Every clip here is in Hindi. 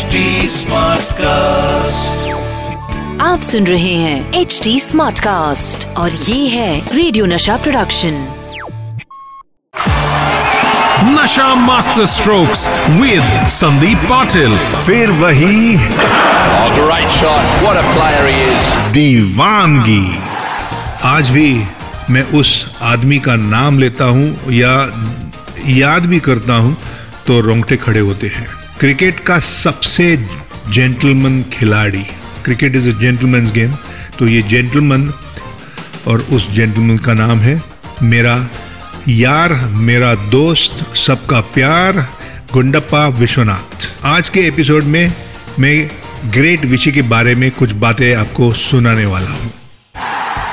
HD Smartcast. आप सुन रहे हैं एच डी स्मार्ट कास्ट और ये है radio Nasha production Nasha master strokes with Sandeep Patil फिर वही Oh, दीवानगी। आज भी मैं उस आदमी का नाम लेता हूँ या याद भी करता हूँ तो रोंगटे खड़े होते हैं। क्रिकेट का सबसे जेंटलमैन खिलाड़ी, cricket is a gentleman game तो ये जेंटलमैन और उस जेंटलमैन का नाम है मेरा यार, मेरा दोस्त, सबका प्यार, गुंडप्पा विश्वनाथ। आज के एपिसोड में मैं ग्रेट विशी के बारे में कुछ बातें आपको सुनाने वाला हूँ।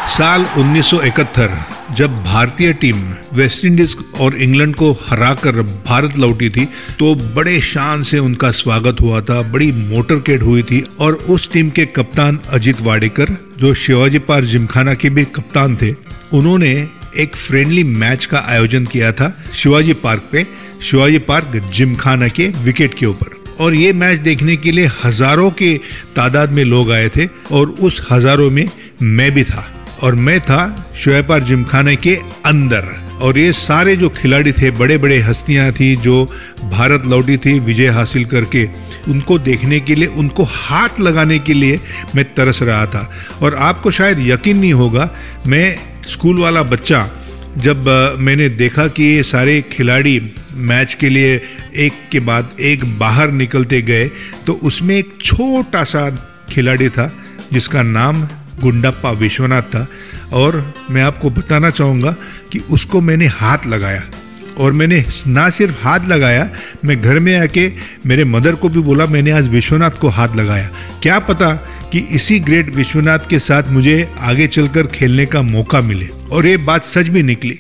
साल 1971 जब भारतीय टीम वेस्टइंडीज और इंग्लैंड को हराकर भारत लौटी थी तो बड़े शान से उनका स्वागत हुआ था, बड़ी मोटरकेड हुई थी और उस टीम के कप्तान अजीत वाडेकर, जो शिवाजी पार्क जिमखाना के भी कप्तान थे, उन्होंने एक फ्रेंडली मैच का आयोजन किया था शिवाजी पार्क पे, शिवाजी पार्क जिमखाना के विकेट के ऊपर। और ये मैच देखने के लिए हज़ारों के तादाद में लोग आए थे और उस हज़ारों में मैं भी था। और मैं था शोएपार जिमखाने के अंदर। और ये सारे जो खिलाड़ी थे बड़े बड़े हस्तियाँ थी, जो भारत लौटी थी, विजय हासिल करके, उनको देखने के लिए, उनको हाथ लगाने के लिए मैं तरस रहा था। और आपको शायद यकीन नहीं होगा, मैं स्कूल वाला बच्चा, जब मैंने देखा कि ये सारे खिलाड़ी मैच के लिए एक के बाद एक बाहर निकलते गए तो उसमें एक छोटा सा खिलाड़ी था, जिसका नाम गुंडप्पा विश्वनाथ था और मैं आपको बताना चाहूँगा कि उसको मैंने हाथ लगाया और मैंने ना सिर्फ़ हाथ लगाया, मैं घर में आके मेरे मदर को भी बोला, मैंने आज विश्वनाथ को हाथ लगाया। क्या पता कि इसी ग्रेट विश्वनाथ के साथ मुझे आगे चलकर खेलने का मौका मिले और ये बात सच भी निकली।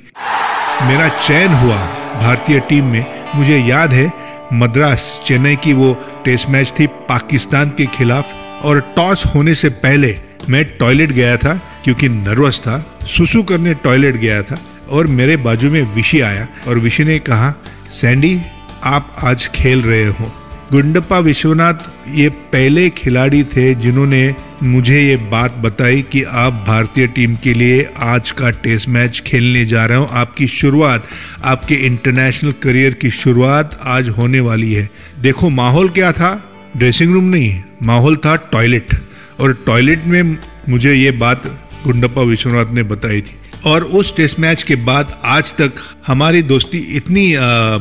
मेरा चयन हुआ भारतीय टीम में। मुझे याद है, मद्रास चेन्नई की वो टेस्ट मैच थी पाकिस्तान के खिलाफ और टॉस होने से पहले मैं टॉयलेट गया था क्योंकि नर्वस था, सुसु करने टॉयलेट गया था और मेरे बाजू में विशी आया और विशी ने कहा, सैंडी, आप आज खेल रहे हो। गुंडप्पा विश्वनाथ ये पहले खिलाड़ी थे जिन्होंने मुझे ये बात बताई कि आप भारतीय टीम के लिए आज का टेस्ट मैच खेलने जा रहे हो। आपकी शुरुआत, आपके इंटरनेशनल करियर की शुरुआत आज होने वाली है। देखो, माहौल क्या था? ड्रेसिंग रूम नहीं, माहौल था टॉयलेट। और टॉयलेट में मुझे ये बात गुंडप्पा विश्वनाथ ने बताई थी। और उस टेस्ट मैच के बाद आज तक हमारी दोस्ती इतनी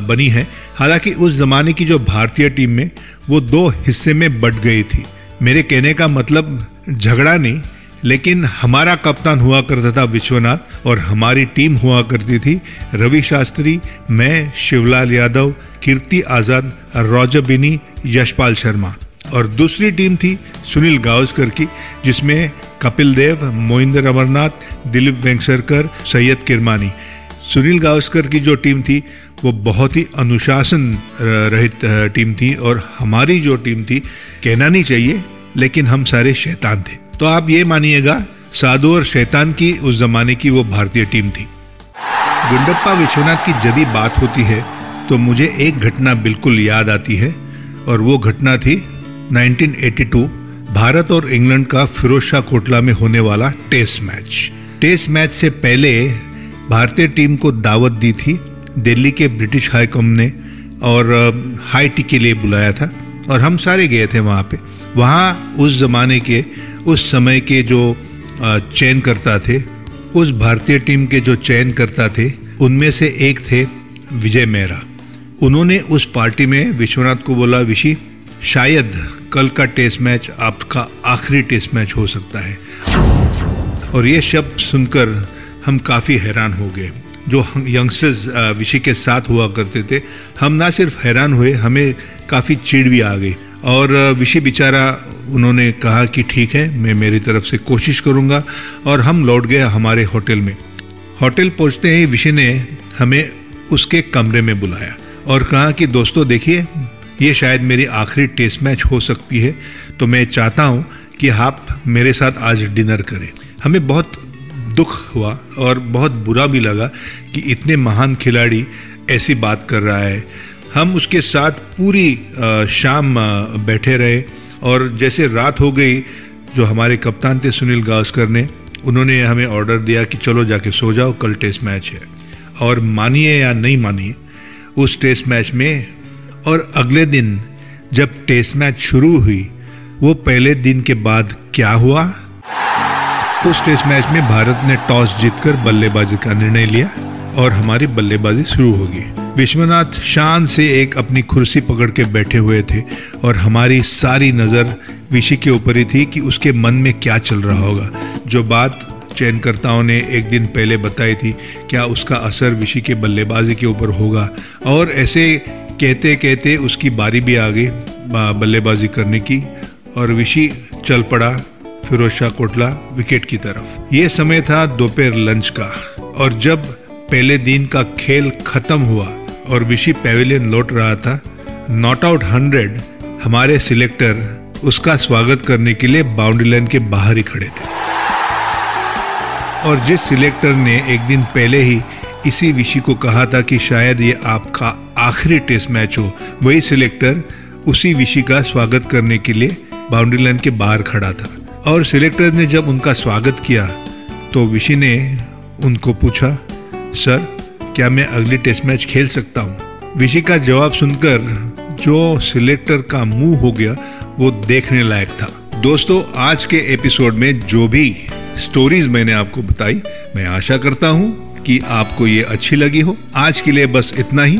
बनी है। हालाँकि उस जमाने की जो भारतीय टीम में वो दो हिस्से में बट गई थी। मेरे कहने का मतलब झगड़ा नहीं, लेकिन हमारा कप्तान हुआ करता था विश्वनाथ और हमारी टीम हुआ करती थी रवि शास्त्री, मैं, शिवलाल यादव, कीर्ति आज़ाद, रॉजर बिनी, यशपाल शर्मा। और दूसरी टीम थी सुनील गावस्कर की, जिसमें कपिल देव, मोहिंदर अमरनाथ, दिलीप वेंगसरकर, सैयद किरमानी। सुनील गावस्कर की जो टीम थी, वो बहुत ही अनुशासन रहित टीम थी और हमारी जो टीम थी, कहना नहीं चाहिए, लेकिन हम सारे शैतान थे। तो आप ये मानिएगा, साधु और शैतान की उस जमाने की वो भारतीय टीम थी। गुंडप्पा विश्वनाथ की जब भी बात होती है तो मुझे एक घटना बिल्कुल याद आती है, और वो घटना थी 1982 भारत और इंग्लैंड का फिरोज शाह कोटला में होने वाला टेस्ट मैच। टेस्ट मैच से पहले भारतीय टीम को दावत दी थी, दिल्ली के ब्रिटिश हाई कम ने और हाई टी के लिए बुलाया था और हम सारे गए थे वहाँ पे। वहाँ उस जमाने के, उस समय के जो चयन करता थे, उस भारतीय टीम के जो चयन करता थे, उनमें से एक थे विजय मेहरा। उन्होंने उस पार्टी में विश्वनाथ को बोला, विशी, शायद कल का टेस्ट मैच आपका आखिरी टेस्ट मैच हो सकता है। और ये शब्द सुनकर हम काफ़ी हैरान हो गए। जो यंगस्टर्स विशी के साथ हुआ करते थे, हम ना सिर्फ़ हैरान हुए, हमें काफ़ी चिड़ भी आ गई। और विशी बेचारा, उन्होंने कहा कि ठीक है, मैं मेरी तरफ़ से कोशिश करूँगा और हम लौट गए हमारे होटल में। होटल पहुँचते ही विशी ने हमें उसके कमरे में बुलाया और कहा कि, दोस्तों, देखिए ये शायद मेरी आखिरी टेस्ट मैच हो सकती है तो मैं चाहता हूँ कि आप मेरे साथ आज डिनर करें। हमें बहुत दुख हुआ और बहुत बुरा भी लगा कि इतने महान खिलाड़ी ऐसी बात कर रहा है। हम उसके साथ पूरी शाम बैठे रहे और जैसे रात हो गई, जो हमारे कप्तान थे सुनील गावस्कर ने, उन्होंने हमें ऑर्डर दिया कि चलो जाके सो जाओ, कल टेस्ट मैच है। और मानिए या नहीं मानिए, उस टेस्ट मैच में और अगले दिन जब टेस्ट मैच शुरू हुई, वो पहले दिन के बाद क्या हुआ? उस टेस्ट मैच में भारत ने टॉस जीतकर बल्लेबाजी का निर्णय लिया और हमारी बल्लेबाजी शुरू होगी। विश्वनाथ शान से एक अपनी कुर्सी पकड़ के बैठे हुए थे और हमारी सारी नज़र विशी के ऊपर ही थी कि उसके मन में क्या चल रहा होगा। जो बात चयनकर्ताओं ने एक दिन पहले बताई थी, क्या उसका असर विशी के बल्लेबाजी के ऊपर होगा? और ऐसे कहते कहते उसकी बारी भी आ गई बल्लेबाजी करने की और विशी चल पड़ा फिरोज शाह कोटला विकेट की तरफ़। ये समय था दोपहर लंच का और जब पहले दिन का खेल खत्म हुआ और विशी पेविलियन लौट रहा था नॉट आउट हंड्रेड हमारे सिलेक्टर उसका स्वागत करने के लिए बाउंड्री लाइन के बाहर ही खड़े थे। और जिस सिलेक्टर ने एक दिन पहले ही इसी विषय को कहा था कि शायद ये आपका आखिरी टेस्ट मैच हो, वही सिलेक्टर उसी विषय का स्वागत करने के लिए बाउंड्री लाइन के बाहर खड़ा था। और सिलेक्टर ने जब उनका स्वागत किया तो विशी ने उनको पूछा, सर, क्या मैं अगली टेस्ट मैच खेल सकता हूँ? विशी का जवाब सुनकर जो सिलेक्टर का मुँह हो गया, वो देखने लायक था। दोस्तों, आज के एपिसोड में जो भी स्टोरीज मैंने आपको बताई, मैं आशा करता हूँ कि आपको ये अच्छी लगी हो। आज के लिए बस इतना ही।